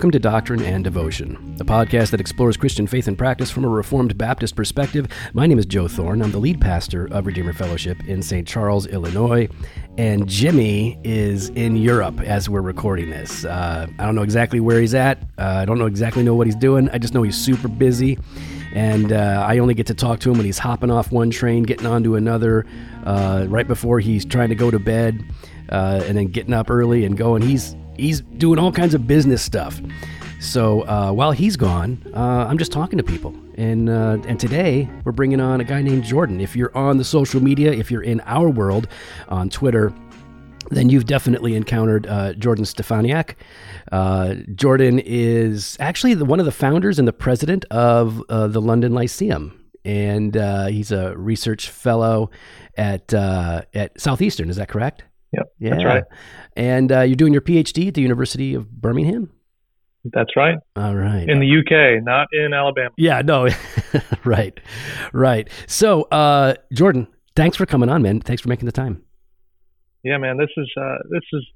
Welcome to Doctrine and Devotion, a podcast that explores Christian faith and practice from a Reformed Baptist perspective. My name is Joe Thorn. I'm the lead pastor of Redeemer Fellowship in St. Charles, Illinois. And Jimmy is in Europe as we're recording this. Uh, I don't know exactly where he's at. Uh, I don't know exactly know what he's doing. I just know he's super busy. And uh, I only get to talk to him when he's hopping off one train, getting onto another, uh, right before he's trying to go to bed, uh, and then getting up early and going. He's he's doing all kinds of business stuff. So uh, while he's gone, uh, I'm just talking to people. And, uh, and today we're bringing on a guy named Jordan. If you're on the social media, if you're in our world on Twitter, then you've definitely encountered uh, Jordan Steffaniak. Uh, Jordan is actually the, one of the founders and the president of uh, the London Lyceum. And he's a research fellow at, at Southeastern, is that correct? Yep, yeah. that's right. And uh, you're doing your PhD at the University of Birmingham? That's right. All right. In the UK, not in Alabama. Yeah, no. right. Right. So, uh, Jordan, thanks for coming on, man. Thanks for making the time. Yeah, man. This is uh, this is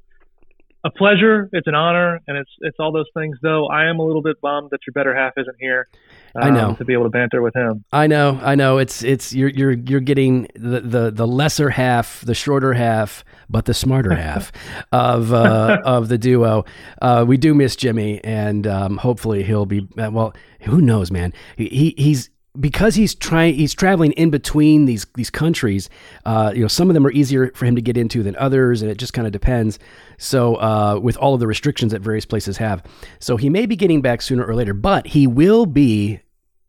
a pleasure. It's an honor, and it's it's all those things. Though I am a little bit bummed that your better half isn't here. Um, I know to be able to banter with him. I know, I know. It's it's you're you're you're getting the the, the lesser half, the shorter half, but the smarter half of uh, of the duo. Uh, we do miss Jimmy, and um, hopefully he'll be well. Who knows, man? He, he's because he's trying he's traveling in between these these countries uh, you know some of them are easier for him to get into than others and it just kind of depends so uh, with all of the restrictions that various places have so he may be getting back sooner or later but he will be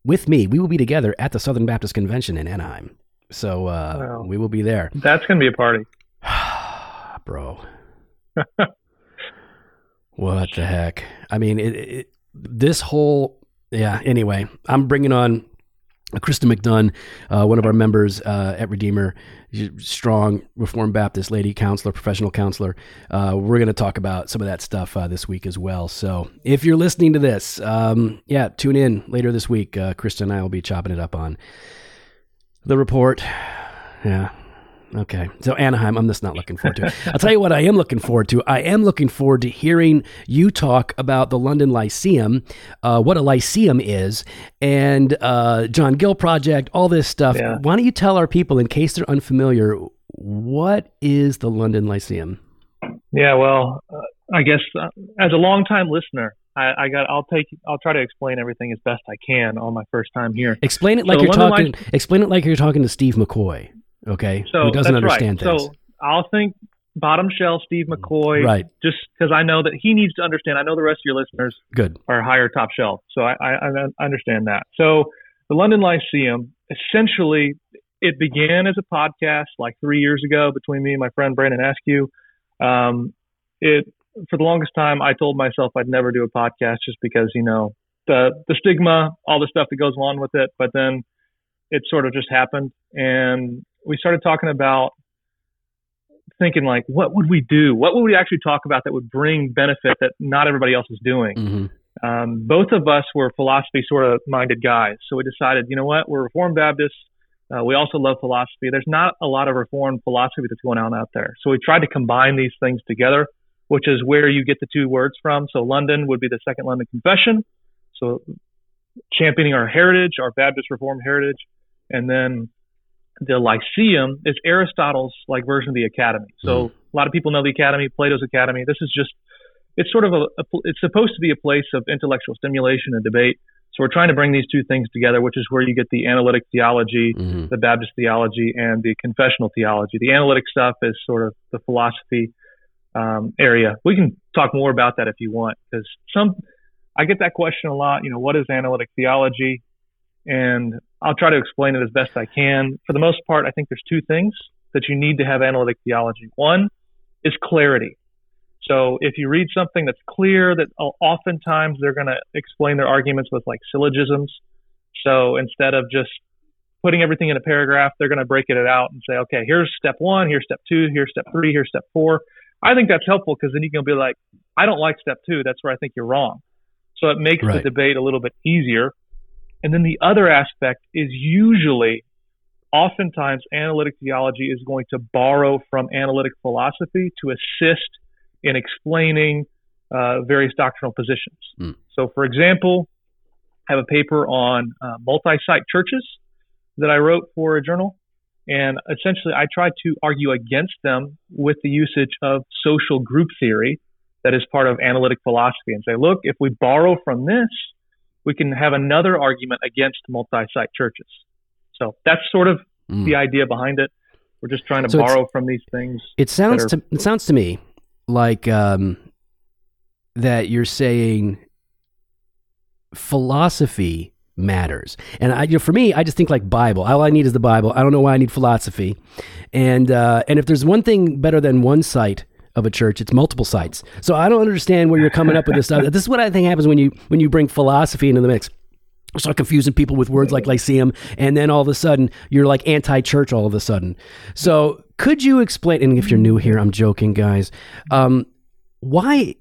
with me we will be together at the southern baptist convention in anaheim. So uh, wow. we will be there. That's gonna be a party. Bro. What the heck? I mean it, it, this whole yeah anyway i'm bringing on Krista McDunn, uh, one of our members uh, at Redeemer, strong Reformed Baptist lady counselor, professional counselor. Uh, we're going to talk about some of that stuff uh, this week as well. So if you're listening to this, um, yeah, tune in later this week. Uh, Krista and I will be chopping it up on the report. Yeah, Okay. So Anaheim, I'm just not looking forward to. I'll tell you what I am looking forward to. I am looking forward to hearing you talk about the London Lyceum, uh, what a Lyceum is, and uh, John Gill Project, all this stuff. Yeah. Why don't you tell our people, in case they're unfamiliar, what is the London Lyceum? Yeah, well, uh, I guess uh, as a longtime listener, I, I, got. I'll take. I'll try to explain everything as best I can on my first time here. Explain it like so you're talking. explain it like you're talking to Steve McCoy. Okay. So who doesn't understand right. things. So I'll think bottom shelf Steve McCoy. Right. Just because I know that he needs to understand. I know the rest of your listeners good are higher top shelf. So I, I, I understand that. So the London Lyceum, essentially, it began as a podcast like three years ago between me and my friend Brandon Askew. Um, it for the longest time I told myself I'd never do a podcast just because you know the the stigma, all the stuff that goes along with it. But then it sort of just happened, and we started talking about thinking like, what would we do? What would we actually talk about that would bring benefit that not everybody else is doing? Mm-hmm. Um, both of us were philosophy sort of minded guys, so we decided, you know what, we're Reformed Baptists. Uh, we also love philosophy. There's not a lot of Reformed philosophy that's going on out there, so we tried to combine these things together, which is where you get the two words from. So London would be the Second London Confession, so championing our heritage, our Baptist Reformed heritage, and then the Lyceum is Aristotle's like version of the Academy. So mm. a lot of people know the Academy, Plato's Academy. This is just it's sort of a, a, it's supposed to be a place of intellectual stimulation and debate. So we're trying to bring these two things together, which is where you get the analytic theology, mm-hmm. the Baptist theology, and the confessional theology. The analytic stuff is sort of the philosophy um, area. We can talk more about that if you want, because some I get that question a lot. You know, what is analytic theology? And I'll try to explain it as best I can. For the most part, I think there's two things that you need to have analytic theology. One is clarity. So if you read something that's clear, that oh, oftentimes they're going to explain their arguments with like syllogisms. So instead of just putting everything in a paragraph, they're going to break it out and say, okay, here's step one, here's step two, here's step three, here's step four. I think that's helpful because then you can be like, I don't like step two. That's where I think you're wrong. So it makes right. the debate a little bit easier. And then the other aspect is usually, oftentimes, analytic theology is going to borrow from analytic philosophy to assist in explaining uh, various doctrinal positions. Mm. So, for example, I have a paper on uh, multi-site churches that I wrote for a journal, and essentially I tried to argue against them with the usage of social group theory that is part of analytic philosophy, and say, look, if we borrow from this, we can have another argument against multi-site churches. So that's sort of mm. the idea behind it. We're just trying to so borrow from these things. It sounds are, to it sounds to me like um, that you're saying philosophy matters. And I, you know, for me, I just think like Bible. All I need is the Bible. I don't know why I need philosophy. And uh, and if there's one thing better than one site of a church, it's multiple sites. So I don't understand where you're coming up with this stuff. This is what I think happens when you when you bring philosophy into the mix. Start confusing people with words like lyceum, and then all of a sudden you're like anti-church. All of a sudden, so could you explain? And if you're new here, I'm joking, guys. Um, why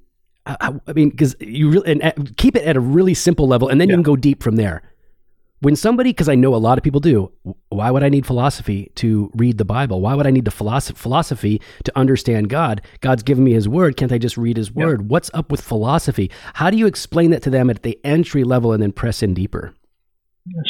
I, I mean, because you really and uh, keep it at a really simple level, and then yeah. you can go deep from there. When somebody, because I know a lot of people do, why would I need philosophy to read the Bible? Why would I need the philosophy, philosophy to understand God? God's given me His Word. Can't I just read His Word? Yeah. What's up with philosophy? How do you explain that to them at the entry level and then press in deeper?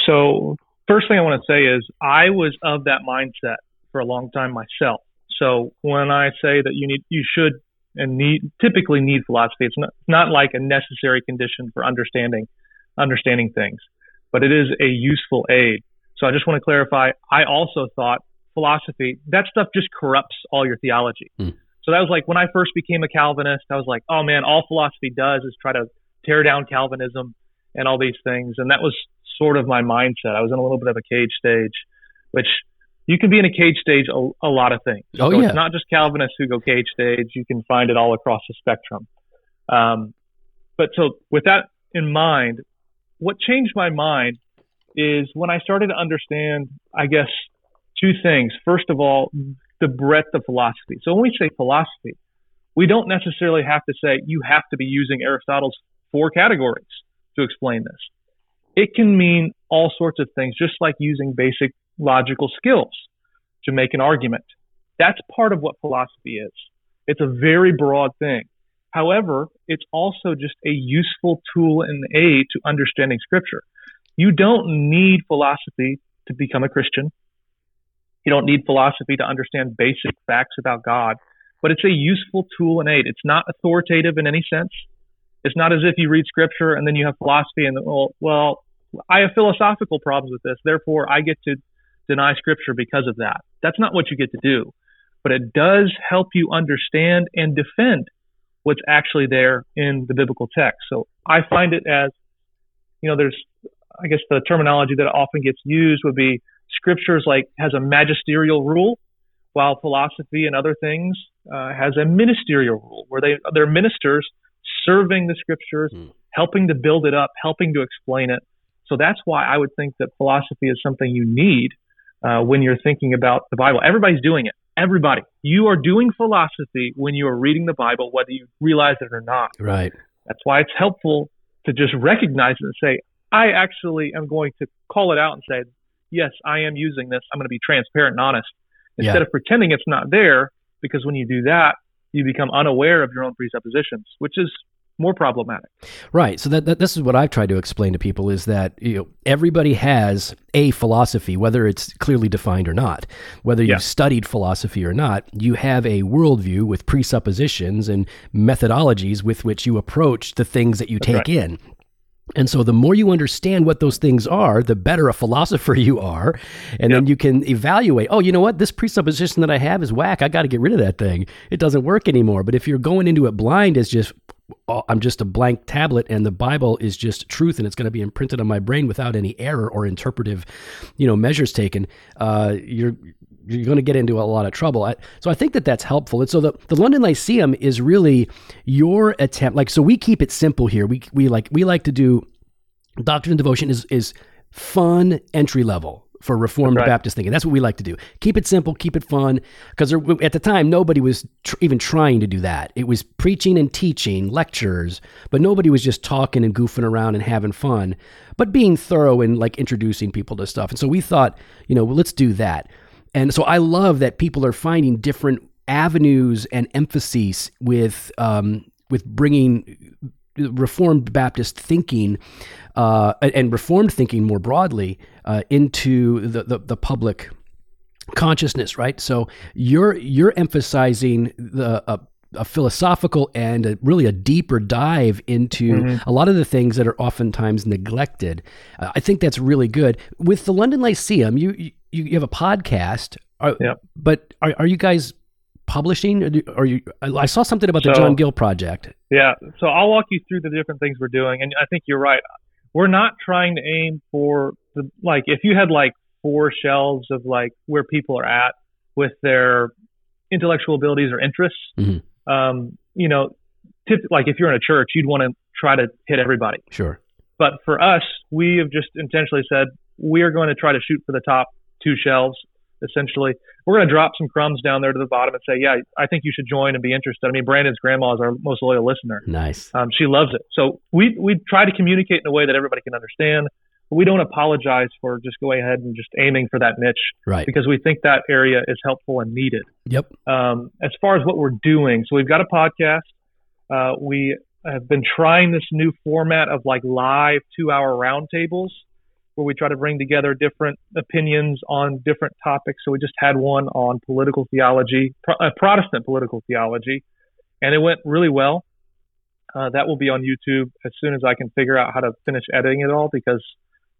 So, first thing I want to say is I was of that mindset for a long time myself. So when I say that you need, you should and need typically need philosophy. It's not not like a necessary condition for understanding understanding things, but it is a useful aid. So I just want to clarify. I also thought philosophy that stuff just corrupts all your theology. Mm. So that was like when I first became a Calvinist. I was like, oh man, all philosophy does is try to tear down Calvinism and all these things, and that was sort of my mindset. I was in a little bit of a cage stage, which you can be in a cage stage a, a lot of things. Oh, so yeah. it's not just Calvinists who go cage stage. You can find it all across the spectrum. Um, but so with that in mind, what changed my mind is when I started to understand, I guess, two things. First of all, the breadth of philosophy. So when we say philosophy, we don't necessarily have to say you have to be using Aristotle's four categories to explain this. It can mean all sorts of things, just like using basic logical skills to make an argument. That's part of what philosophy is. It's a very broad thing. However, it's also just a useful tool and aid to understanding scripture. You don't need philosophy to become a Christian. You don't need philosophy to understand basic facts about God, but it's a useful tool and aid. It's not authoritative in any sense. It's not as if you read scripture and then you have philosophy and well, well, I have philosophical problems with this, therefore I get to deny scripture because of that. That's not what you get to do, but it does help you understand and defend what's actually there in the biblical text. So I find it as, you know, there's, I guess the terminology that often gets used would be scriptures like has a magisterial rule, while philosophy and other things uh, has a ministerial rule where they they're ministers serving the scriptures, mm. helping to build it up, helping to explain it. So that's why I would think that philosophy is something you need uh, when you're thinking about the Bible. Everybody's doing it. Everybody. You are doing philosophy when you are reading the Bible, whether you realize it or not. Right. That's why it's helpful to just recognize it and say, I actually am going to call it out and say, yes, I am using this. I'm going to be transparent and honest instead yeah. of pretending it's not there. Because when you do that, you become unaware of your own presuppositions, which is more problematic. Right. So that, that, this is what I've tried to explain to people is that you know everybody has a philosophy, whether it's clearly defined or not. Whether you've yeah. studied philosophy or not, you have a worldview with presuppositions and methodologies with which you approach the things that you That's take right. in. And so the more you understand what those things are, the better a philosopher you are. And yep. then you can evaluate, oh, you know what? This presupposition that I have is whack. I got to get rid of that thing. It doesn't work anymore. But if you're going into it blind as just I'm just a blank tablet and the Bible is just truth and it's going to be imprinted on my brain without any error or interpretive, you know, measures taken, uh, you're you're going to get into a lot of trouble. I, so I think that that's helpful. And so the, the London Lyceum is really your attempt. Like, so we keep it simple here. We, we like, we like to do doctrine and devotion is, is fun entry level for Reformed right. Baptist thinking. That's what we like to do. Keep it simple, keep it fun. Because at the time, nobody was tr- even trying to do that. It was preaching and teaching, lectures, but nobody was just talking and goofing around and having fun, but being thorough and like introducing people to stuff. And so we thought, you know, well, let's do that. And so I love that people are finding different avenues and emphases with um, with bringing Reformed Baptist thinking uh, and Reformed thinking more broadly uh, into the, the, the public consciousness, right? So you're you're emphasizing the uh, a philosophical and a, really a deeper dive into mm-hmm. a lot of the things that are oftentimes neglected. Uh, I think that's really good. With the London Lyceum, you you, you have a podcast, are, yep. but are, are you guys publishing? Are you? I saw something about the so, John Gill project. Yeah, so I'll walk you through the different things we're doing, and I think you're right. We're not trying to aim for the like if you had like four shelves of like where people are at with their intellectual abilities or interests. Mm-hmm um, you know, tip, like if you're in a church, you'd want to try to hit everybody. Sure. But for us, we have just intentionally said we are going to try to shoot for the top two shelves. Essentially, we're going to drop some crumbs down there to the bottom and say, "Yeah, I think you should join and be interested." I mean, Brandon's grandma is our most loyal listener. Nice. Um, she loves it. So we we try to communicate in a way that everybody can understand. But we don't apologize for just going ahead and just aiming for that niche, right? Because we think that area is helpful and needed. Yep. Um, as far as what we're doing, so we've got a podcast. Uh, we have been trying this new format of like live two-hour roundtables, where we try to bring together different opinions on different topics. So we just had one on political theology, pro- uh, Protestant political theology, and it went really well. Uh, that will be on YouTube as soon as I can figure out how to finish editing it all because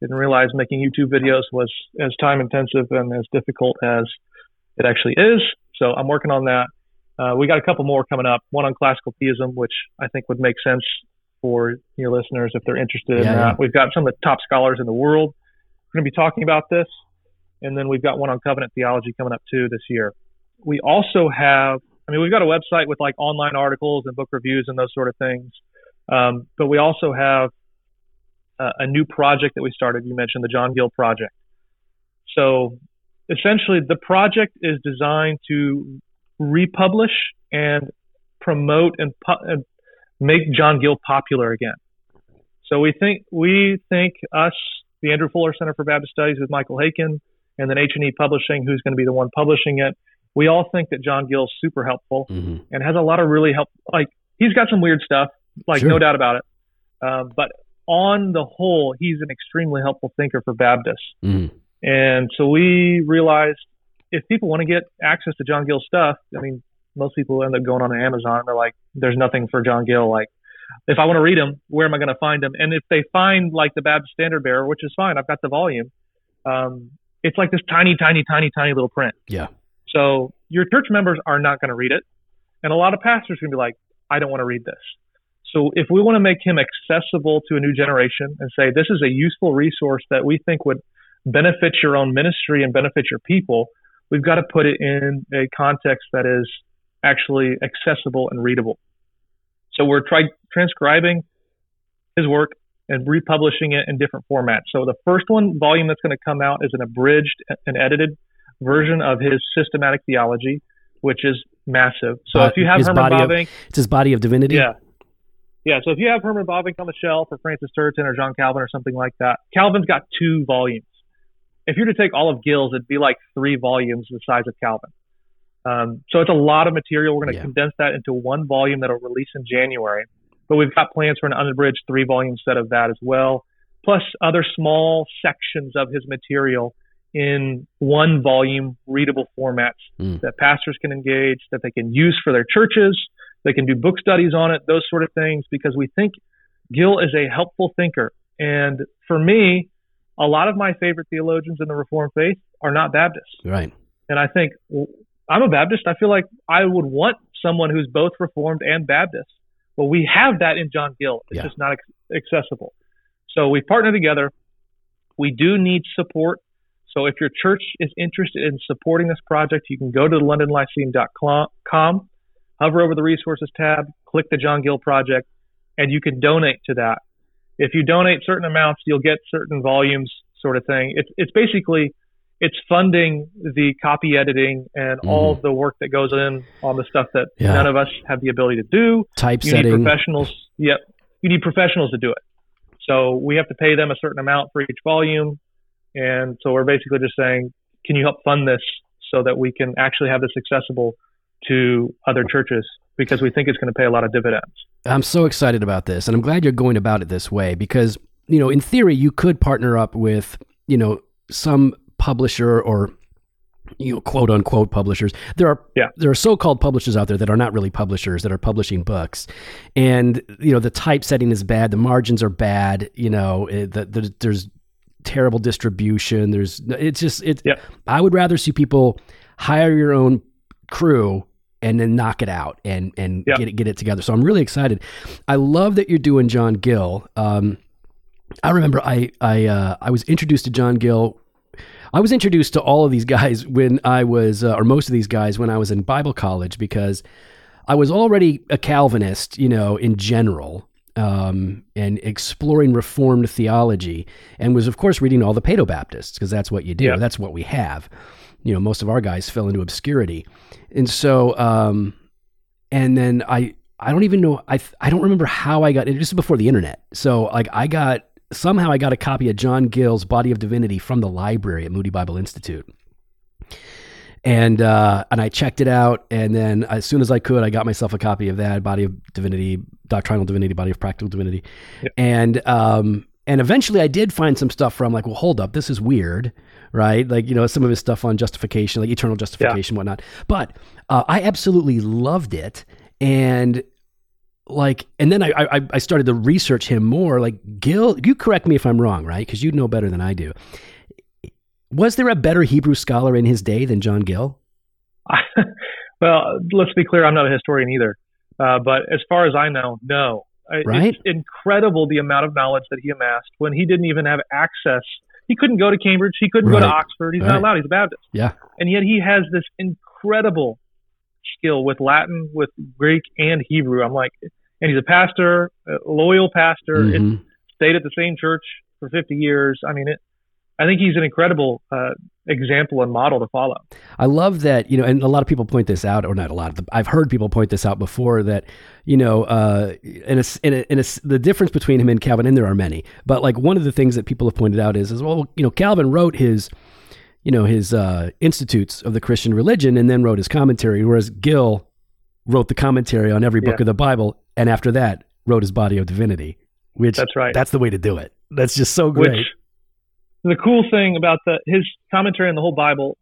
I didn't realize making YouTube videos was as time intensive and as difficult as it actually is. So I'm working on that. Uh, we got a couple more coming up. One on classical theism, which I think would make sense for your listeners if they're interested in that. We've got some of the top scholars in the world. We're going to be talking about this, and then we've got one on covenant theology coming up too this year. We also have, I mean, we've got a website with like online articles and book reviews and those sort of things. Um, but we also have uh, a new project that we started. You mentioned the John Gill project. So essentially, the project is designed to republish and promote and, pu- and make John Gill popular again. So we think we think us, the Andrew Fuller Center for Baptist Studies with Michael Haykin, and then H&E Publishing, who's going to be the one publishing it. We all think that John Gill is super helpful mm-hmm. and has a lot of really help. Like he's got some weird stuff, like sure. no doubt about it. Um, but on the whole, he's an extremely helpful thinker for Baptists. Mm. And so we realized if people want to get access to John Gill stuff, I mean, most people end up going on Amazon. They're like, there's nothing for John Gill. Like, if I want to read them, where am I going to find them? And if they find like the Baptist Standard Bearer, which is fine, I've got the volume. Um, it's like this tiny, tiny, tiny, tiny little print. Yeah. So your church members are not going to read it, and a lot of pastors are going to be like, I don't want to read this. So if we want to make him accessible to a new generation and say this is a useful resource that we think would benefit your own ministry and benefit your people, we've got to put it in a context that is actually accessible and readable. So we're try- transcribing his work and republishing it in different formats. So the first one volume that's going to come out is an abridged and edited version of his systematic theology, which is massive. So uh, if you have Herman Bavinck, of, it's his body of divinity. Yeah, yeah, so if you have Herman Bavinck on the shelf or Francis Turretin or John Calvin or something like that, Calvin's got two volumes. If you were to take all of Gill's, it'd be like three volumes the size of Calvin. Um, so it's a lot of material. We're going to yeah. condense that into one volume that'll release in January. But we've got plans for an unabridged three volume set of that as well, plus other small sections of his material in one volume readable formats mm. that pastors can engage, that they can use for their churches, they can do book studies on it, those sort of things, because we think Gill is a helpful thinker. And for me, a lot of my favorite theologians in the Reformed faith are not Baptists. Right. And I think I'm a Baptist. I feel like I would want someone who's both Reformed and Baptist. Well, we have that in John Gill. It's yeah. just not accessible. So we partner together. We do need support. So if your church is interested in supporting this project, you can go to londonlyceum.com hover over the resources tab, click the John Gill project, and you can donate to that. If you donate certain amounts, you'll get certain volumes, sort of thing. It's it's basically it's funding the copy editing and mm. all the work that goes in on the stuff that yeah. none of us have the ability to do. Typesetting. You need professionals. Yep. You need professionals to do it. So we have to pay them a certain amount for each volume. And so we're basically just saying, can you help fund this so that we can actually have this accessible to other churches because we think it's going to pay a lot of dividends. I'm so excited about this, and I'm glad you're going about it this way because you know, in theory, you could partner up with you know some publisher or you know, quote unquote publishers. There are yeah. there are so-called publishers out there that are not really publishers that are publishing books, and you know the typesetting is bad, the margins are bad. You know, it, the, the, there's terrible distribution. There's it's just it. Yeah. I would rather see people hire your own crew and then knock it out and and yeah. get it get it together. So I'm really excited. I love that you're doing John Gill. Um, I remember I I uh, I was introduced to John Gill I was introduced to all of these guys when I was, uh, or most of these guys when I was in Bible college because I was already a Calvinist, you know, in general, um, and exploring Reformed theology, and was of course reading all the Paedo Baptists because that's what you do. Yeah. That's what we have. You know, most of our guys fell into obscurity, and so, um, and then I, I don't even know. I, I don't remember how I got it. This is before the internet, so like I got somehow I got a copy of John Gill's Body of Divinity from the library at Moody Bible Institute. And uh, and I checked it out, and then as soon as I could, I got myself a copy of that Body of Divinity, Doctrinal Divinity, Body of Practical Divinity, yep. and um, and eventually I did find some stuff from like, well, hold up, this is weird, right? Like you know some of his stuff on justification, like eternal justification, yeah. whatnot. But uh, I absolutely loved it, and like and then I, I i started to research him more like gill you correct me if i'm wrong right? Because you know better than i do. Was there a better hebrew scholar in his day than john gill well let's be clear i'm not a historian either. Uh, but as far as i know no. Right it's incredible the amount of knowledge that he amassed when he didn't even have access. He couldn't go to cambridge he couldn't right. go to oxford he's right. not allowed he's a baptist. Yeah. And yet he has this incredible skill with Latin, with Greek, and Hebrew. I'm like, and he's a pastor, a loyal pastor, mm-hmm. stayed at the same church for 50 years. I mean, it, I think he's an incredible uh, example and model to follow. I love that, you know, and a lot of people point this out, or not a lot. Of, I've heard people point this out before that, you know, uh, in a, in a, in a, the difference between him and Calvin, and there are many, but like one of the things that people have pointed out is, is well, you know, Calvin wrote his, you know, his uh, Institutes of the Christian Religion and then wrote his commentary, whereas Gill wrote the commentary on every book Yeah. of the Bible, and after that wrote his Body of Divinity. Which That's right. That's the way to do it. That's just so great. Which the cool thing about the his commentary on the whole Bible,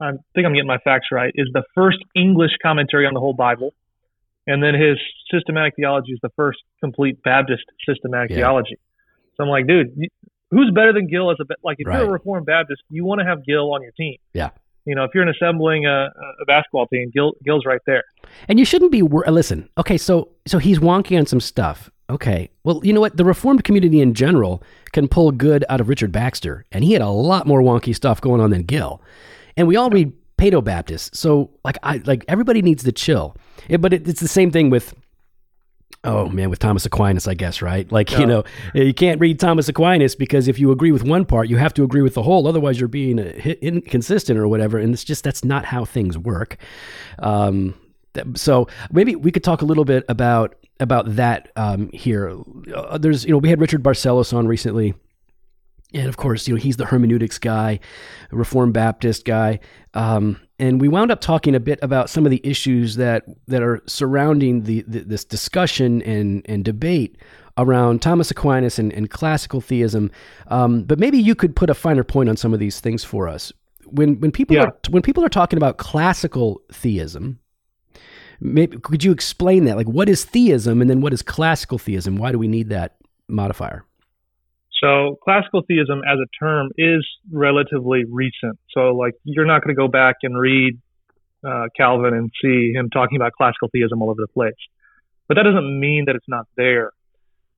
I think I'm getting my facts right, is the first English commentary on the whole Bible, and then his systematic theology is the first complete Baptist systematic Yeah. theology. So I'm like, dude, who's better than Gill as a like if you're a Reformed Baptist, you want to have Gill on your team. Yeah. You know, if you're an assembling a, a basketball team, Gill, Gill's right there. And you shouldn't be. Wor- listen, okay, so so he's wonky on some stuff. Okay, well, you know what? The Reformed community in general can pull good out of Richard Baxter, and he had a lot more wonky stuff going on than Gill. And we all read Paedo Baptist, so like I like everybody needs to chill. Yeah, but it, it's the same thing with. Oh man, with Thomas Aquinas, I guess, right? Like you know, you can't read Thomas Aquinas because if you agree with one part, you have to agree with the whole. Otherwise, you're being uh, inconsistent or whatever. And it's just that's not how things work. Um, so maybe we could talk a little bit about about that um, here. Uh, there's you know we had Richard Barcellos on recently. And of course, you know he's the hermeneutics guy, Reformed Baptist guy, um, and we wound up talking a bit about some of the issues that that are surrounding the, the this discussion and and debate around Thomas Aquinas and, and classical theism. Um, but maybe you could put a finer point on some of these things for us. When when people Yeah. are when people are talking about classical theism, maybe could you explain that? Like, what is theism, and then what is classical theism? Why do we need that modifier? So classical theism as a term is relatively recent. So like you're not going to go back and read uh, Calvin and see him talking about classical theism all over the place. But that doesn't mean that it's not there.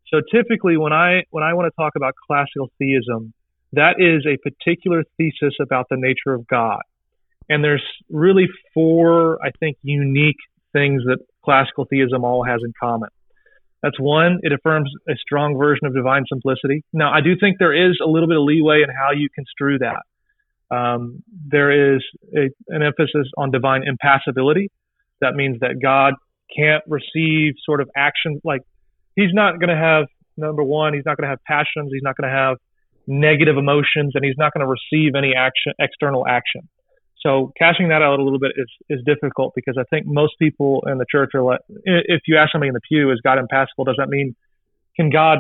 So typically when I when I want to talk about classical theism, that is a particular thesis about the nature of God. And there's really four, I think, unique things that classical theism all has in common. That's one, it affirms a strong version of divine simplicity. Now, I do think there is a little bit of leeway in how you construe that. Um, there is a, an emphasis on divine impassibility. That means that God can't receive sort of action, like he's not going to have, number one, he's not going to have passions, he's not going to have negative emotions, and he's not going to receive any action, external action. So cashing that out a little bit is is difficult because I think most people in the church are like, if you ask somebody in the pew, is God impassible? Does that mean can God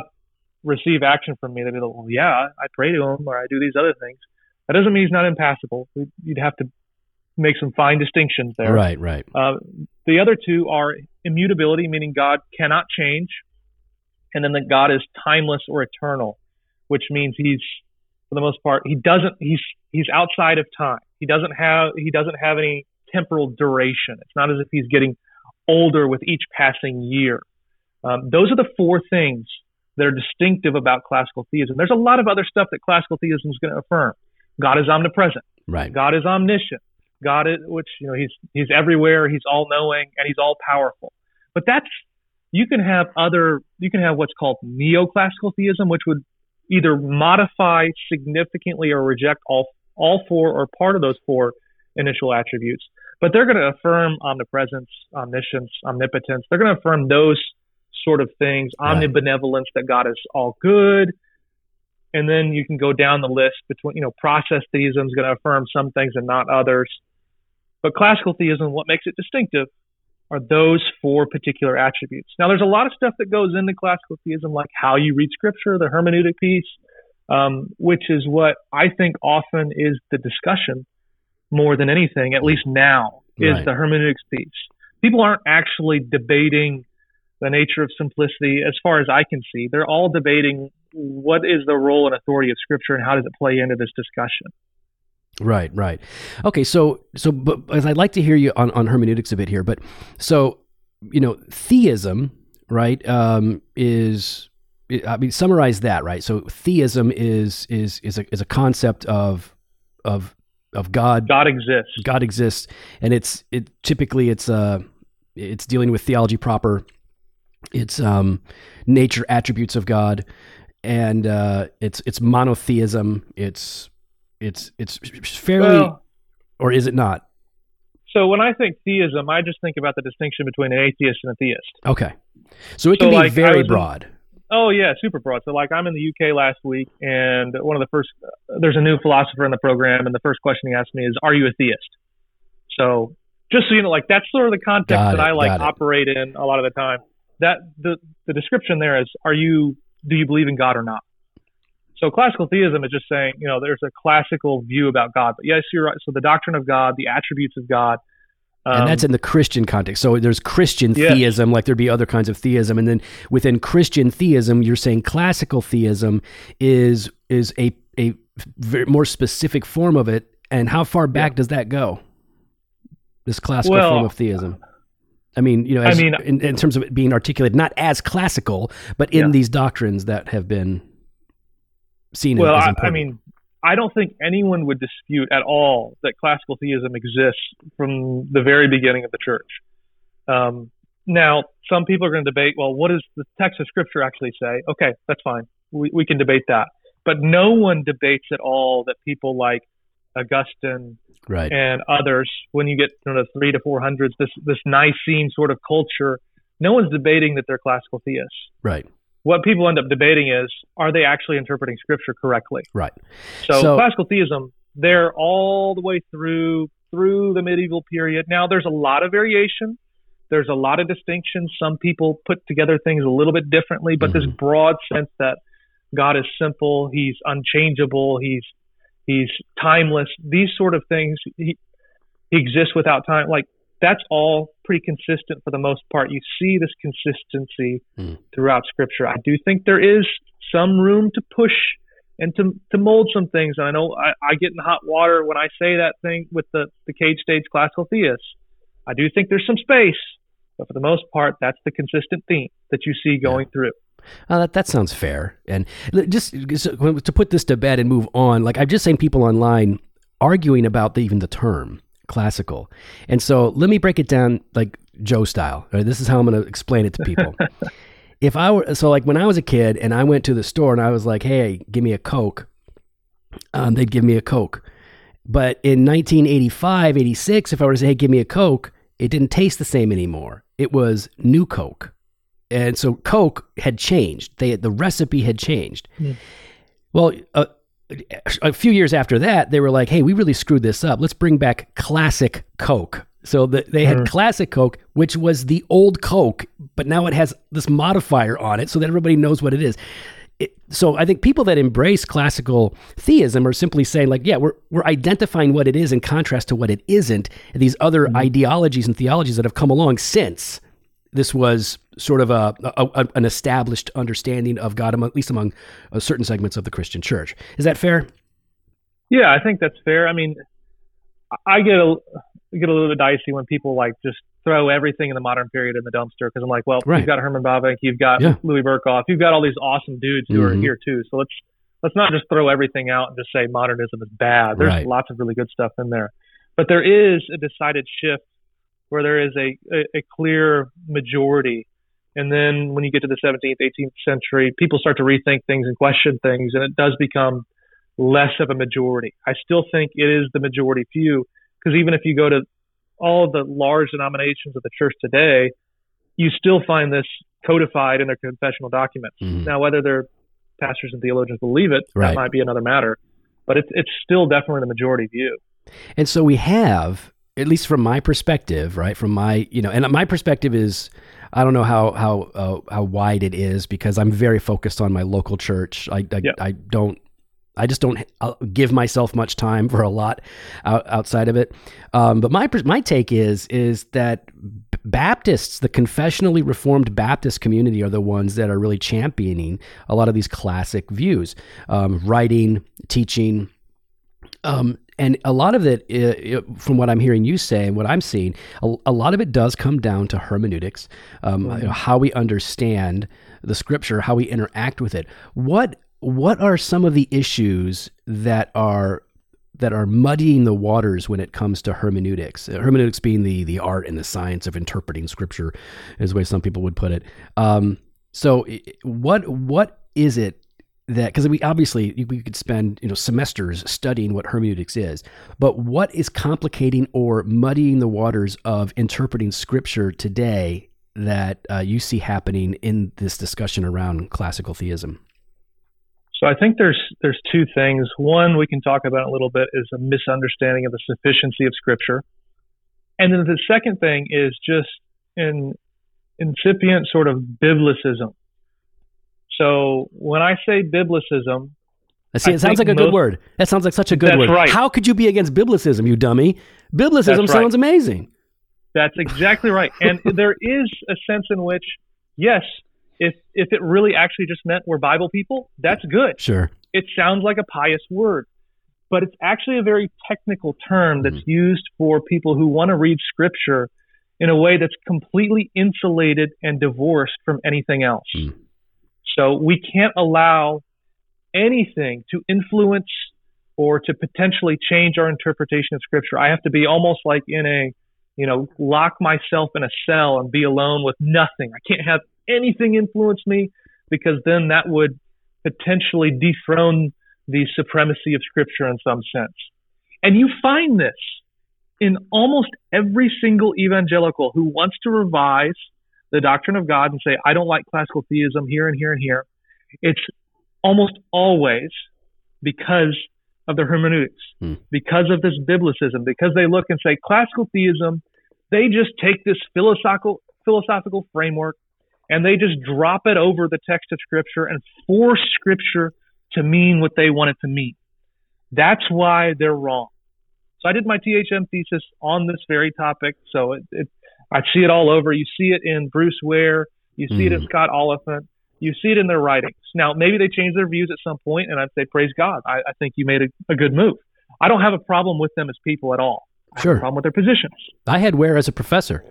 receive action from me? They'd be like, well, yeah, I pray to Him or I do these other things. That doesn't mean He's not impassible. You'd have to make some fine distinctions there. Right, right. Uh, the other two are immutability, meaning God cannot change, and then that God is timeless or eternal, which means He's for the most part He doesn't He's He's outside of time. He doesn't have he doesn't have any temporal duration. It's not as if he's getting older with each passing year. Um, those are the four things that are distinctive about classical theism. There's a lot of other stuff that classical theism is going to affirm. God is omnipresent. Right. God is omniscient. God is, which you know, he's he's everywhere. He's all knowing and he's all powerful. But that's you can have other. You can have what's called neoclassical theism, which would either modify significantly or reject all all four or part of those four initial attributes. But they're going to affirm omnipresence, omniscience, omnipotence. They're going to affirm those sort of things, right. omnibenevolence, that God is all good. And then you can go down the list between, you know, process theism is going to affirm some things and not others. But classical theism, what makes it distinctive are those four particular attributes. Now, there's a lot of stuff that goes into classical theism, like how you read scripture, the hermeneutic piece, um, which is what I think often is the discussion more than anything, at least now, is right. the hermeneutics piece. People aren't actually debating the nature of simplicity as far as I can see. They're all debating what is the role and authority of Scripture and how does it play into this discussion. Right, right. Okay, so so but as I'd like to hear you on, on hermeneutics a bit here, but so you know, theism, right, um, is I mean, summarize that, right? So theism is is is a is a concept of of of God. God exists. God exists, and it's it typically it's uh it's dealing with theology proper. It's um nature attributes of God, and uh, it's it's monotheism. It's it's it's fairly, well, or is it not? So when I think theism, I just think about the distinction between an atheist and a theist. Okay, so it can so be like, very broad. Oh yeah, super broad. So like I'm in the UK last week, and one of the first there's a new philosopher in the program, and the first question he asked me is, "Are you a theist?" So just so you know, like that's sort of the context that I like operate in a lot of the time. That the the description there is, "Are you do you believe in God or not?" So classical theism is just saying, you know, there's a classical view about God, but yes, you're right. So the doctrine of God, the attributes of God, um, and that's in the Christian context. So there's Christian yeah. theism, like there'd be other kinds of theism, and then within Christian theism, you're saying classical theism is is a a very, more specific form of it. And how far back yeah. does that go? This classical well, form of theism. I mean, you know, as, I mean, in, in, terms of it being articulated, not as classical, but in yeah. these doctrines that have been seen. Well, I, I mean, I don't think anyone would dispute at all that classical theism exists from the very beginning of the church. Um, now, some people are going to debate, well, what does the text of scripture actually say? Okay, that's fine. We, we can debate that. But no one debates at all that people like Augustine right. and others, when you get to the three to four hundreds, this, this Nicene sort of culture, no one's debating that they're classical theists. Right what people end up debating is are they actually interpreting scripture correctly? Right. So, so, classical theism, they're all the way through through the medieval period. Now there's a lot of variation. There's a lot of distinctions. Some people put together things a little bit differently, but mm-hmm. this broad sense that God is simple, he's unchangeable, he's he's timeless. These sort of things he, he exists without time. Like that's all pretty consistent for the most part. You see this consistency mm. throughout Scripture. I do think there is some room to push and to to mold some things. And I know I, I get in hot water when I say that thing with the the cage stage classical theists. I do think there's some space, but for the most part, that's the consistent theme that you see going yeah. through. Uh, that, that sounds fair. And just, just to put this to bed and move on, like I've just seen people online arguing about the, even the term classical. And so let me break it down like Joe style. Right? This is how I'm going to explain it to people. if I were so like when I was a kid and I went to the store and I was like, "Hey, give me a Coke," um, they'd give me a Coke. But in 1985, 86, if I were to say, "Hey, give me a Coke," it didn't taste the same anymore. It was new Coke, and so Coke had changed. They the recipe had changed. Mm. Well, uh, a few years after that, they were like, "Hey, we really screwed this up. Let's bring back classic Coke." So the, they had mm. classic Coke, which was the old Coke, but now it has this modifier on it so that everybody knows what it is. It, so I think people that embrace classical theism are simply saying like, yeah, we're we're identifying what it is in contrast to what it isn't. And these other mm. ideologies and theologies that have come along since this was sort of a, a, a, an established understanding of God, at least among uh, certain segments of the Christian church. Is that fair? Yeah, I think that's fair. I mean, I get a get a little bit dicey when people like just throw everything in the modern period in the dumpster because I'm like, well, right. you've got Herman Bavinck, you've got yeah. Louis Berkhof, you've got all these awesome dudes who mm-hmm. are here too. So let's let's not just throw everything out and just say modernism is bad. There's right. lots of really good stuff in there, but there is a decided shift where there is a, a, a clear majority. And then when you get to the 17th, 18th century, people start to rethink things and question things, and it does become less of a majority. I still think it is the majority few because even if you go to all the large denominations of the church today, you still find this codified in their confessional documents. Mm-hmm. Now, whether their pastors and theologians believe it, right. that might be another matter, but it's it's still definitely the majority view. And so we have, at least from my perspective, right? From my, you know, and my perspective is, I don't know how how uh, how wide it is because I'm very focused on my local church. I I, yep. I don't I just don't give myself much time for a lot out, outside of it. Um, but my my take is is that Baptists, the confessionally reformed Baptist community, are the ones that are really championing a lot of these classic views, um, writing, teaching. Um, and a lot of it, it, from what I'm hearing you say and what I'm seeing, a, a lot of it does come down to hermeneutics, um, mm-hmm. you know, how we understand the scripture, how we interact with it. What what are some of the issues that are that are muddying the waters when it comes to hermeneutics. Hermeneutics being the the art and the science of interpreting scripture, is the way some people would put it. Um, so, what what is it that because we obviously we could spend you know semesters studying what hermeneutics is, but what is complicating or muddying the waters of interpreting scripture today that uh, you see happening in this discussion around classical theism? So I think there's there's two things. One we can talk about a little bit is a misunderstanding of the sufficiency of Scripture, and then the second thing is just an incipient sort of biblicism. So when I say biblicism, I see. It sounds like a most, good word. That sounds like such a good word. Right. How could you be against biblicism, you dummy? Biblicism sounds amazing. That's exactly right. And there is a sense in which, yes, if if it really actually just meant we're Bible people, that's good. Sure. It sounds like a pious word, but it's actually a very technical term that's mm-hmm. used for people who want to read scripture in a way that's completely insulated and divorced from anything else. Mm. So we can't allow anything to influence or to potentially change our interpretation of scripture. I have to be almost like in a, you know, lock myself in a cell and be alone with nothing. I can't have anything influence me because then that would potentially dethrone the supremacy of scripture in some sense. And you find this in almost every single evangelical who wants to revise the doctrine of God and say, I don't like classical theism here and here and here. It's almost always because of the hermeneutics, hmm. because of this biblicism, because they look and say classical theism, they just take this philosophical philosophical framework and they just drop it over the text of Scripture and force Scripture to mean what they want it to mean. That's why they're wrong. So I did my THM thesis on this very topic. So it, it, I see it all over. You see it in Bruce Ware. You see mm. it in mm. Scott Oliphint. You see it in their writings. Now, maybe they change their views at some point, and I'd say, praise God. I, I think you made a, a, good move. I don't have a problem with them as people at all. I sure. problem with their positions. I had Ware as a professor,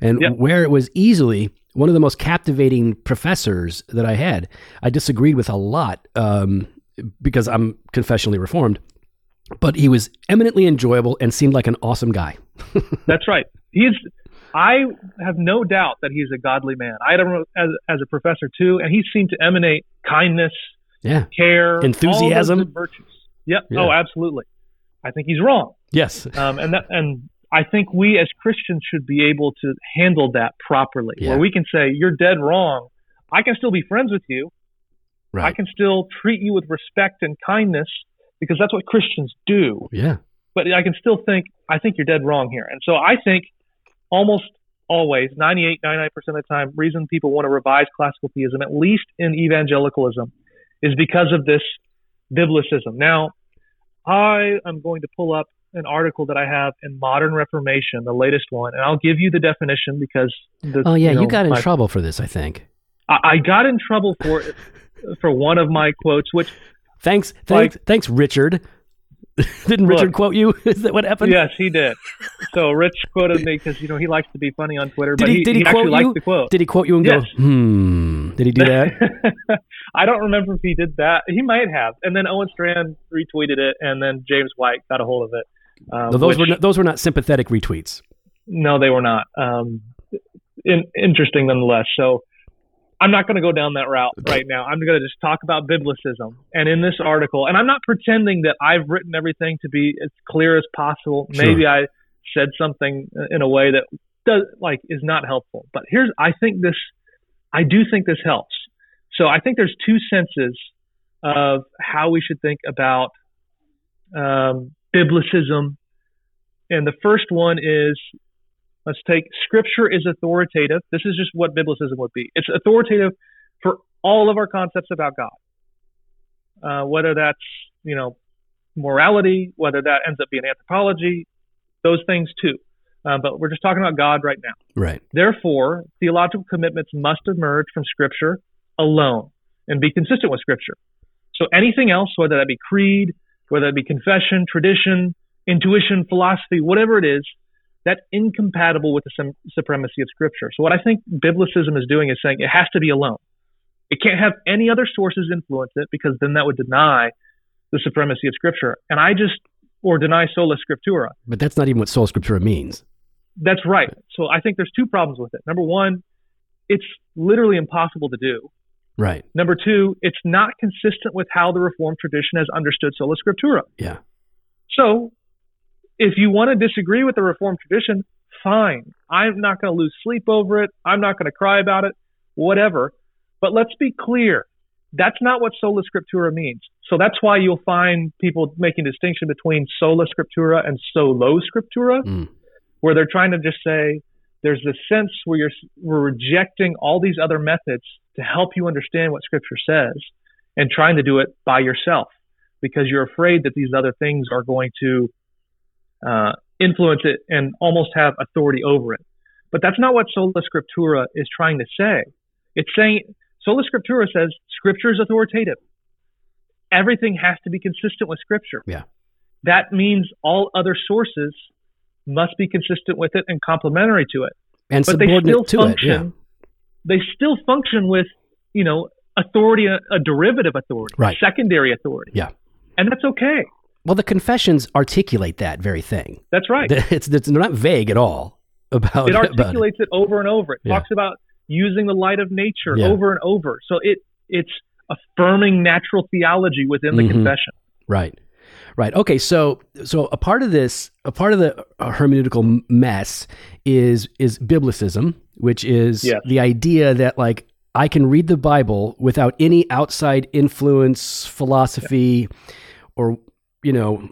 and yep. Ware it was easily one of the most captivating professors that I had. I disagreed with a lot um, because I'm confessionally reformed, but he was eminently enjoyable and seemed like an awesome guy. That's right. He's. I have no doubt that he's a godly man. I had him as, as a professor too, and he seemed to emanate kindness, yeah, care, enthusiasm, virtues. Yep. Yeah. Oh, absolutely. I think he's wrong. Yes. Um, and that, and I think we as Christians should be able to handle that properly, yeah. where we can say, you're dead wrong. I can still be friends with you. Right. I can still treat you with respect and kindness, because that's what Christians do. Yeah. But I can still think, I think you're dead wrong here. And so I think almost always, 98, 99% of the time, reason people want to revise classical theism, at least in evangelicalism, is because of this biblicism. Now, I am going to pull up an article that I have in Modern Reformation, the latest one, and I'll give you the definition because. The, Oh yeah, you, know, got in my- trouble for this, I think. I, I got in trouble for for one of my quotes, which Thanks, thanks, thanks, Richard. Didn't Richard Look. quote you? Is that what happened? yes, he did. So Rich quoted me because you know he likes to be funny on Twitter, Did but he- he, did he actually quote you? the quote. Did he quote you and Yes. go, hmm? Did he do that? I don't remember if he did that. He might have. And then Owen Strachan retweeted it, and then James White got a hold of it. Um, No, those which- were not, those were not sympathetic retweets. no, they were not. Um, in, interesting nonetheless. So I'm not going to go down that route right now. I'm going to just talk about biblicism. And in this article, and I'm not pretending that I've written everything to be as clear as possible. Sure. Maybe I said something in a way that does like is not helpful. But here's I think this I do think this helps. So I think there's two senses of how we should think about um, biblicism. And the first one is let's take scripture is authoritative. This is just what biblicism would be. It's authoritative for all of our concepts about God. Uh, whether that's, you know, morality, whether that ends up being anthropology, those things too. Uh, but we're just talking about God right now. Right. Therefore, theological commitments must emerge from Scripture alone and be consistent with Scripture. So anything else, whether that be creed, whether that be confession, tradition, intuition, philosophy, whatever it is, that's incompatible with the supremacy of Scripture. So what I think biblicism is doing is saying it has to be alone. It can't have any other sources influence it because then that would deny the supremacy of Scripture. And I just, or deny sola scriptura. But that's not even what sola scriptura means. That's right. So I think there's two problems with it. Number one, it's literally impossible to do. Right. Number two, it's not consistent with how the Reformed tradition has understood sola scriptura. Yeah. So if you want to disagree with the Reformed tradition, fine. I'm not going to lose sleep over it. I'm not going to cry about it, whatever. But let's be clear. That's not what sola scriptura means. So that's why you'll find people making distinction between sola scriptura and solo scriptura Mm. where they're trying to just say there's this sense where you're we're rejecting all these other methods to help you understand what scripture says and trying to do it by yourself because you're afraid that these other things are going to uh, influence it and almost have authority over it but that's not what sola scriptura is trying to say it's saying sola scriptura says scripture is authoritative everything has to be consistent with scripture Yeah. that means all other sources must be consistent with it and complementary to it. And But they subordinate still to it. function. Yeah. They still function with, you know, authority, a, a derivative authority, Right. secondary authority. Yeah. And that's okay. Well, the confessions articulate that very thing. That's right. It's, it's they're not vague at all about it about it. articulates it over and over. It Yeah. talks about using the light of nature Yeah. over and over. So it it's affirming natural theology within the Mhm. confession. Right. Right. Okay. So, so a part of this, a part of the uh, hermeneutical mess is is biblicism, which is Yes. the idea that like I can read the Bible without any outside influence, philosophy, or you know,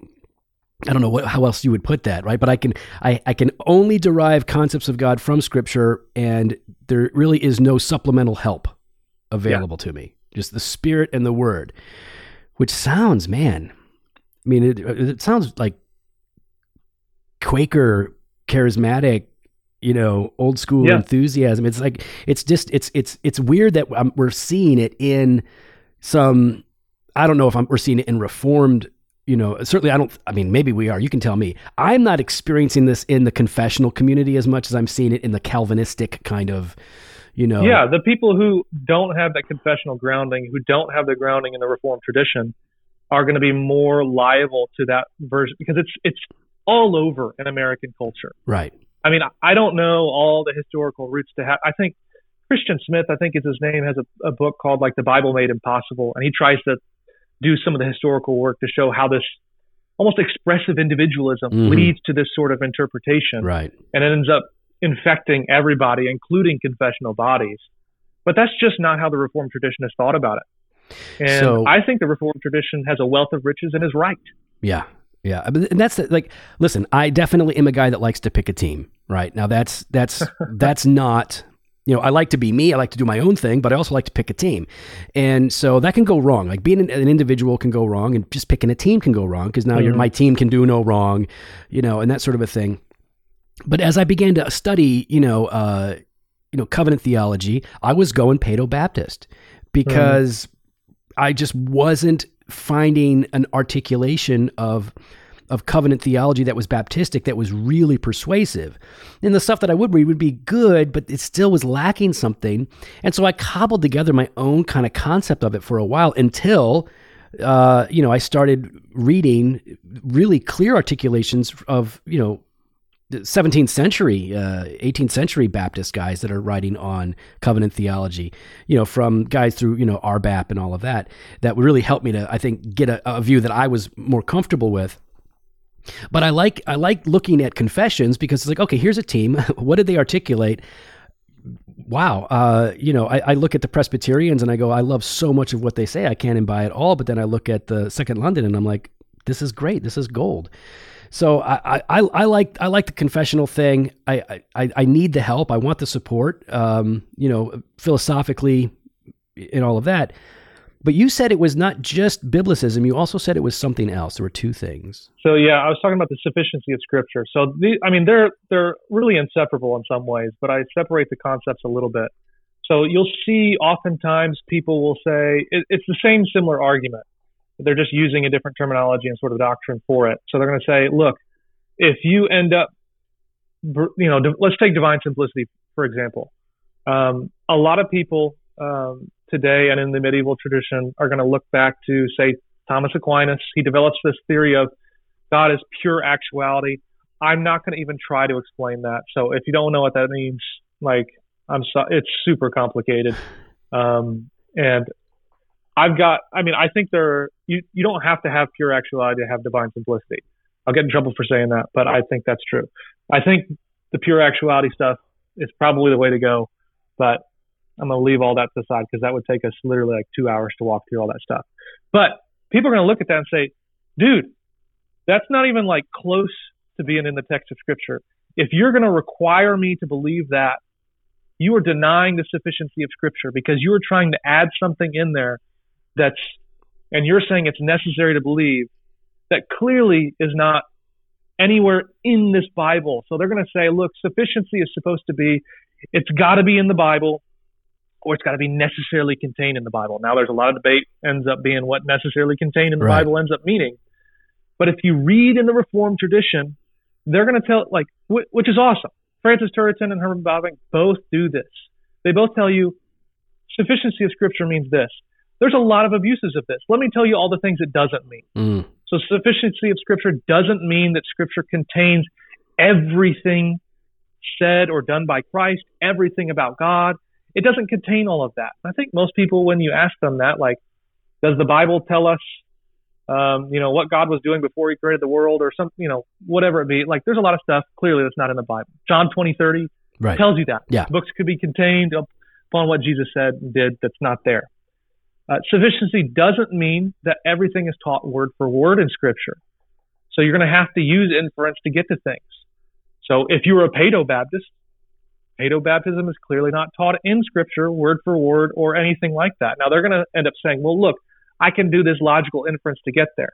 I don't know what, how else you would put that, right? But I can I, I can only derive concepts of God from Scripture, and there really is no supplemental help available to me. Just the Spirit and the Word, which sounds, man. I mean, it, it sounds like Quaker, charismatic, you know, old school Yeah. enthusiasm. It's like it's just it's it's it's weird that um, we're seeing it in some. I don't know if I'm, we're seeing it in reformed. You know, certainly I don't. I mean, maybe we are. You can tell me. I'm not experiencing this in the confessional community as much as I'm seeing it in the Calvinistic kind of. You know. Yeah, the people who don't have that confessional grounding, who don't have the grounding in the Reformed tradition, are going to be more liable to that version because it's it's all over in American culture. Right. I mean, I- don't know all the historical roots to have. I think Christian Smith, I think is his name, has a, a book called like The Bible Made Impossible, and he tries to do some of the historical work to show how this almost expressive individualism Mhm. leads to this sort of interpretation, Right. and it ends up infecting everybody, including confessional bodies. But that's just not how the Reformed tradition has thought about it. And So- I think the Reformed tradition has a wealth of riches and is right. Yeah. Yeah. And that's like, listen, I definitely am a guy that likes to pick a team, right? Now that's, that's, that's not, you know, I like to be me. I like to do my own thing, but I also like to pick a team. And so that can go wrong. Like being an, an individual can go wrong and just picking a team can go wrong because now you're, Mhm. my team can do no wrong, you know, and that sort of a thing. But as I began to study, you know, uh, you know, covenant theology, I was going Paedo Baptist because I just wasn't finding an articulation of of covenant theology that was Baptistic that was really persuasive. And the stuff that I would read would be good, but it still was lacking something. And so I cobbled together my own kind of concept of it for a while until uh, you know, I started reading really clear articulations of, you know, 17th century, uh, 18th century Baptist guys that are writing on covenant theology, you know, from guys through, you know, RBAP and all of that, that would really help me to, I think, get a, a view that I was more comfortable with. But I like I like looking at confessions because it's like, okay, here's a team. what did they articulate? Wow, uh, you know, I, I look at the Presbyterians and I go, I love so much of what they say. I can't imbibe it all. But then I look at the Second London and I'm like, this is great. This is gold. So I, I, I like I like the confessional thing. I, I, I need the help. I want the support. Um, you know, philosophically, and all of that. But you said it was not just biblicism. You also said it was something else. There were two things. So yeah, I was talking about the sufficiency of Scripture. So the, I mean, they're they're really inseparable in some ways, but I separate the concepts a little bit. So you'll see oftentimes people will say it, it's the same similar argument. They're just using a different terminology and sort of doctrine for it. So they're going to say, look, if you end up, you know, let's take divine simplicity for example. Um, a lot of people um, today and in the medieval tradition are going to look back to say Thomas Aquinas. He develops this theory of God is pure actuality. I'm not going to even try to explain that. So if you don't know what that means, like I'm so, it's super complicated. Um, and I've got, I mean, I think there, you, you don't have to have pure actuality to have divine simplicity. I'll get in trouble for saying that, but I think that's true. I think the pure actuality stuff is probably the way to go, but I'm going to leave all that to the side because that would take us literally like two hours to walk through all that stuff. But people are going to look at that and say, dude, that's not even like close to being in the text of scripture. If you're going to require me to believe that, you are denying the sufficiency of scripture because you are trying to add something in there that's, and you're saying it's necessary to believe that clearly is not anywhere in this Bible. So they're going to say, look, sufficiency is supposed to be, it's got to be in the Bible or it's got to be necessarily contained in the Bible. Now there's a lot of debate ends up being what necessarily contained in the Right. Bible ends up meaning. But if you read in the Reformed tradition, they're going to tell like wh- which is awesome. Francis Turretin and Herman Bavinck both do this. They both tell you sufficiency of Scripture means this. There's a lot of abuses of this. Let me tell you all the things it doesn't mean. Mm, So sufficiency of Scripture doesn't mean that Scripture contains everything said or done by Christ, everything about God. It doesn't contain all of that. I think most people, when you ask them that, like, does the Bible tell us, um, you know, what God was doing before He created the world, or some, you know, whatever it be? Like, there's a lot of stuff clearly that's not in the Bible. John 20, 30 right. tells you that. Yeah. Books could be contained upon what Jesus said and did that's not there. Uh, sufficiency doesn't mean that everything is taught word for word in Scripture. So you're going to have to use inference to get to things. So if you were a Paedo Baptist, Paedo baptism is clearly not taught in Scripture, word for word, or anything like that. Now they're going to end up saying, well, look, I can do this logical inference to get there.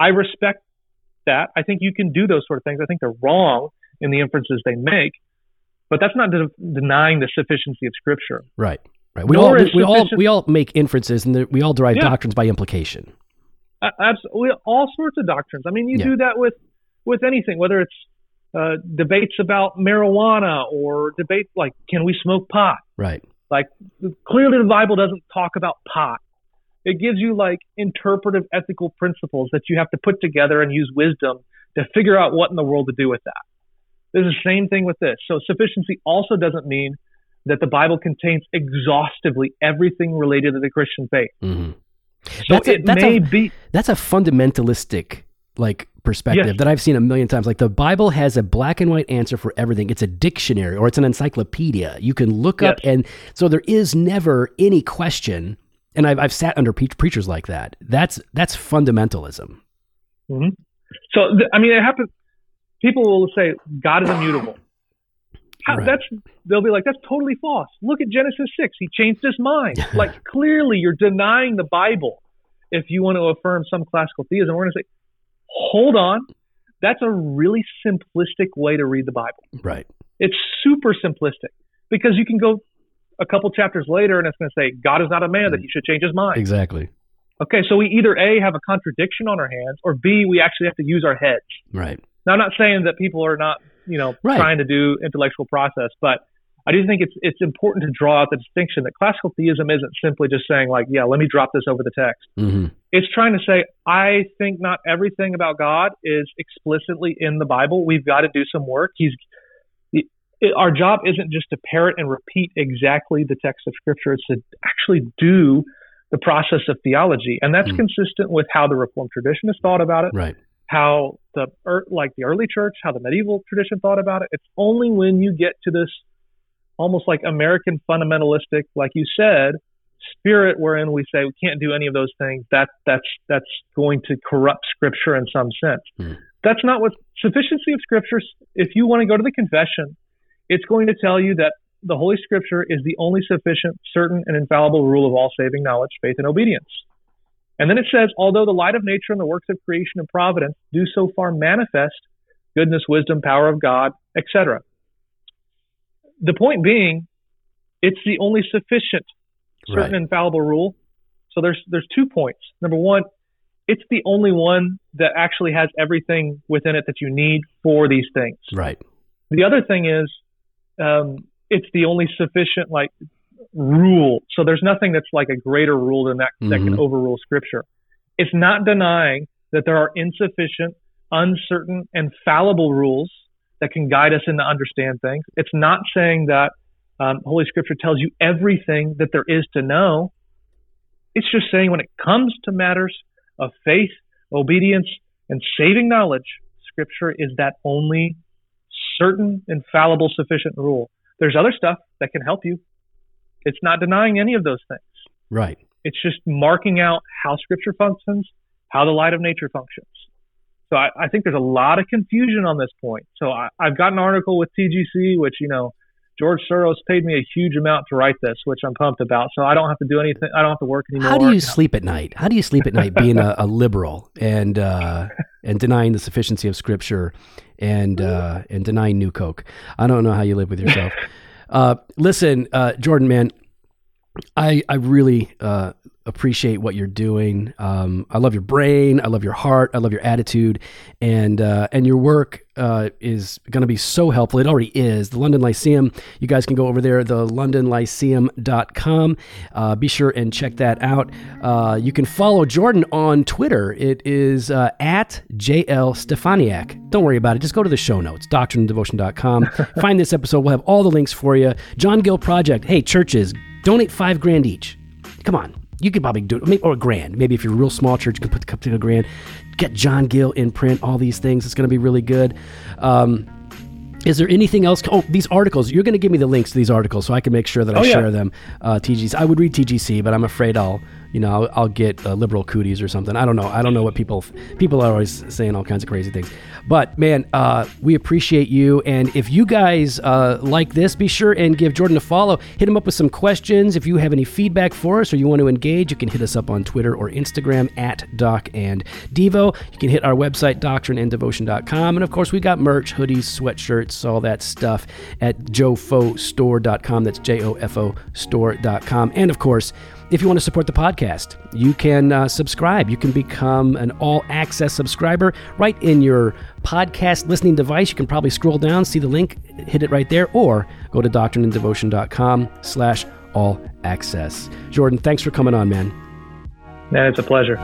I respect that. I think you can do those sort of things. I think they're wrong in the inferences they make, but that's not de- denying the sufficiency of Scripture. Right. Right. We Nor all is we all we all make inferences and we all derive Yeah. doctrines by implication. A- Absolutely, all sorts of doctrines. I mean, you Yeah. do that with with anything, whether it's uh, debates about marijuana or debates like can we smoke pot. Right. Like clearly, the Bible doesn't talk about pot. It gives you like interpretive ethical principles that you have to put together and use wisdom to figure out what in the world to do with that. There's the same thing with this. So sufficiency also doesn't mean that the Bible contains exhaustively everything related to the Christian faith. hmm So That's a- it that's may a- be That's a fundamentalistic like perspective Yes. that I've seen a million times. Like the Bible has a black and white answer for everything. It's a dictionary or it's an encyclopedia. You can look up and so there is never any question and I've, I've sat under pre- preachers like that. That's that's fundamentalism. Mm-hmm. So I mean, it happens. People will say God is immutable. How, right. That's they'll be like that's totally false. Look at Genesis six. He changed his mind. like clearly, you're denying the Bible if you want to affirm some classical theism. We're going to say, hold on, that's a really simplistic way to read the Bible. Right. It's super simplistic because you can go a couple chapters later and it's going to say God is not a man that he should change his mind. Exactly. Okay, so we either A have a contradiction on our hands or B we actually have to use our heads. Right. Now I'm not saying that people are not, you know, right. trying to do intellectual process, but I do think it's it's important to draw out the distinction that classical theism isn't simply just saying like, yeah, let me drop this over the text. Mm-hmm. It's trying to say I think not everything about God is explicitly in the Bible. We've got to do some work. He's it, our job isn't just to parrot and repeat exactly the text of Scripture. It's to actually do the process of theology, and that's mm. consistent with how the Reformed tradition has thought about it. Right. How the like the early church, how the medieval tradition thought about it. It's only when you get to this almost like American fundamentalistic, like you said, spirit wherein we say we can't do any of those things. That that's that's going to corrupt Scripture in some sense. Mm. That's not what sufficiency of Scripture. If you want to go to the confession it's going to tell you that the Holy Scripture is the only sufficient, certain, and infallible rule of all saving knowledge, faith, and obedience. And then it says, although the light of nature and the works of creation and providence do so far manifest goodness, wisdom, power of God, etc. The point being, it's the only sufficient, certain, right. infallible rule. So there's there's two points. Number one, it's the only one that actually has everything within it that you need for these things. Right. The other thing is um, it's the only sufficient like rule. So there's nothing that's like a greater rule than that mm-hmm. that can mm-hmm. overrule Scripture. It's not denying that there are insufficient, uncertain, and fallible rules that can guide us in to understand things. It's not saying that um, Holy Scripture tells you everything that there is to know. It's just saying when it comes to matters of faith, obedience, and saving knowledge, Scripture is that only certain, infallible, sufficient rule. There's other stuff that can help you. It's not denying any of those things. Right. It's just marking out how Scripture functions, how the light of nature functions. So I, I think there's a lot of confusion on this point. So I, I've got an article with TGC, which you know George Soros paid me a huge amount to write this, which I'm pumped about. So I don't have to do anything. I don't have to work anymore. How do you sleep at night? How do you sleep at night being a, a liberal and uh, and denying the sufficiency of Scripture and uh, and denying New Coke. I don't know how you live with yourself. uh, listen, uh, Jordan, man, I I really uh, appreciate what you're doing. Um, I love your brain. I love your heart. I love your attitude, and uh, and your work uh, is going to be so helpful. It already is. The London Lyceum. You guys can go over there, the londonlyceum.com. Uh, be sure and check that out. Uh, you can follow Jordan on Twitter. It is uh, at JL Steffaniak. Don't worry about it. Just go to the show notes, doctrineanddevotion.com. Find this episode. We'll have all the links for you. John Gill Project. Hey, churches, donate five grand each. Come on you could probably do it, or a grand. Maybe if you're a real small church, you can put the cup to a grand. Get John Gill in print, all these things. It's going to be really good. Um, is there anything else? Oh, these articles. You're going to give me the links to these articles so I can make sure that I oh, share yeah. them. Uh, TGC. I would read TGC, but I'm afraid I'll you know, I'll, I'll get uh, liberal cooties or something. I don't know. I don't know what people people are always saying all kinds of crazy things. But man, uh, we appreciate you. And if you guys uh, like this, be sure and give Jordan a follow. Hit him up with some questions. If you have any feedback for us or you want to engage, you can hit us up on Twitter or Instagram at Doc and Devo. You can hit our website, doctrineanddevotion.com. And of course, we got merch, hoodies, sweatshirts, all that stuff at jofostore.com. That's J O F O store.com. And of course, if you want to support the podcast, you can uh, subscribe. You can become an all access subscriber right in your podcast listening device. You can probably scroll down, see the link, hit it right there, or go to doctrineanddevotion.com slash all access. Jordan, thanks for coming on, man. Man, it's a pleasure.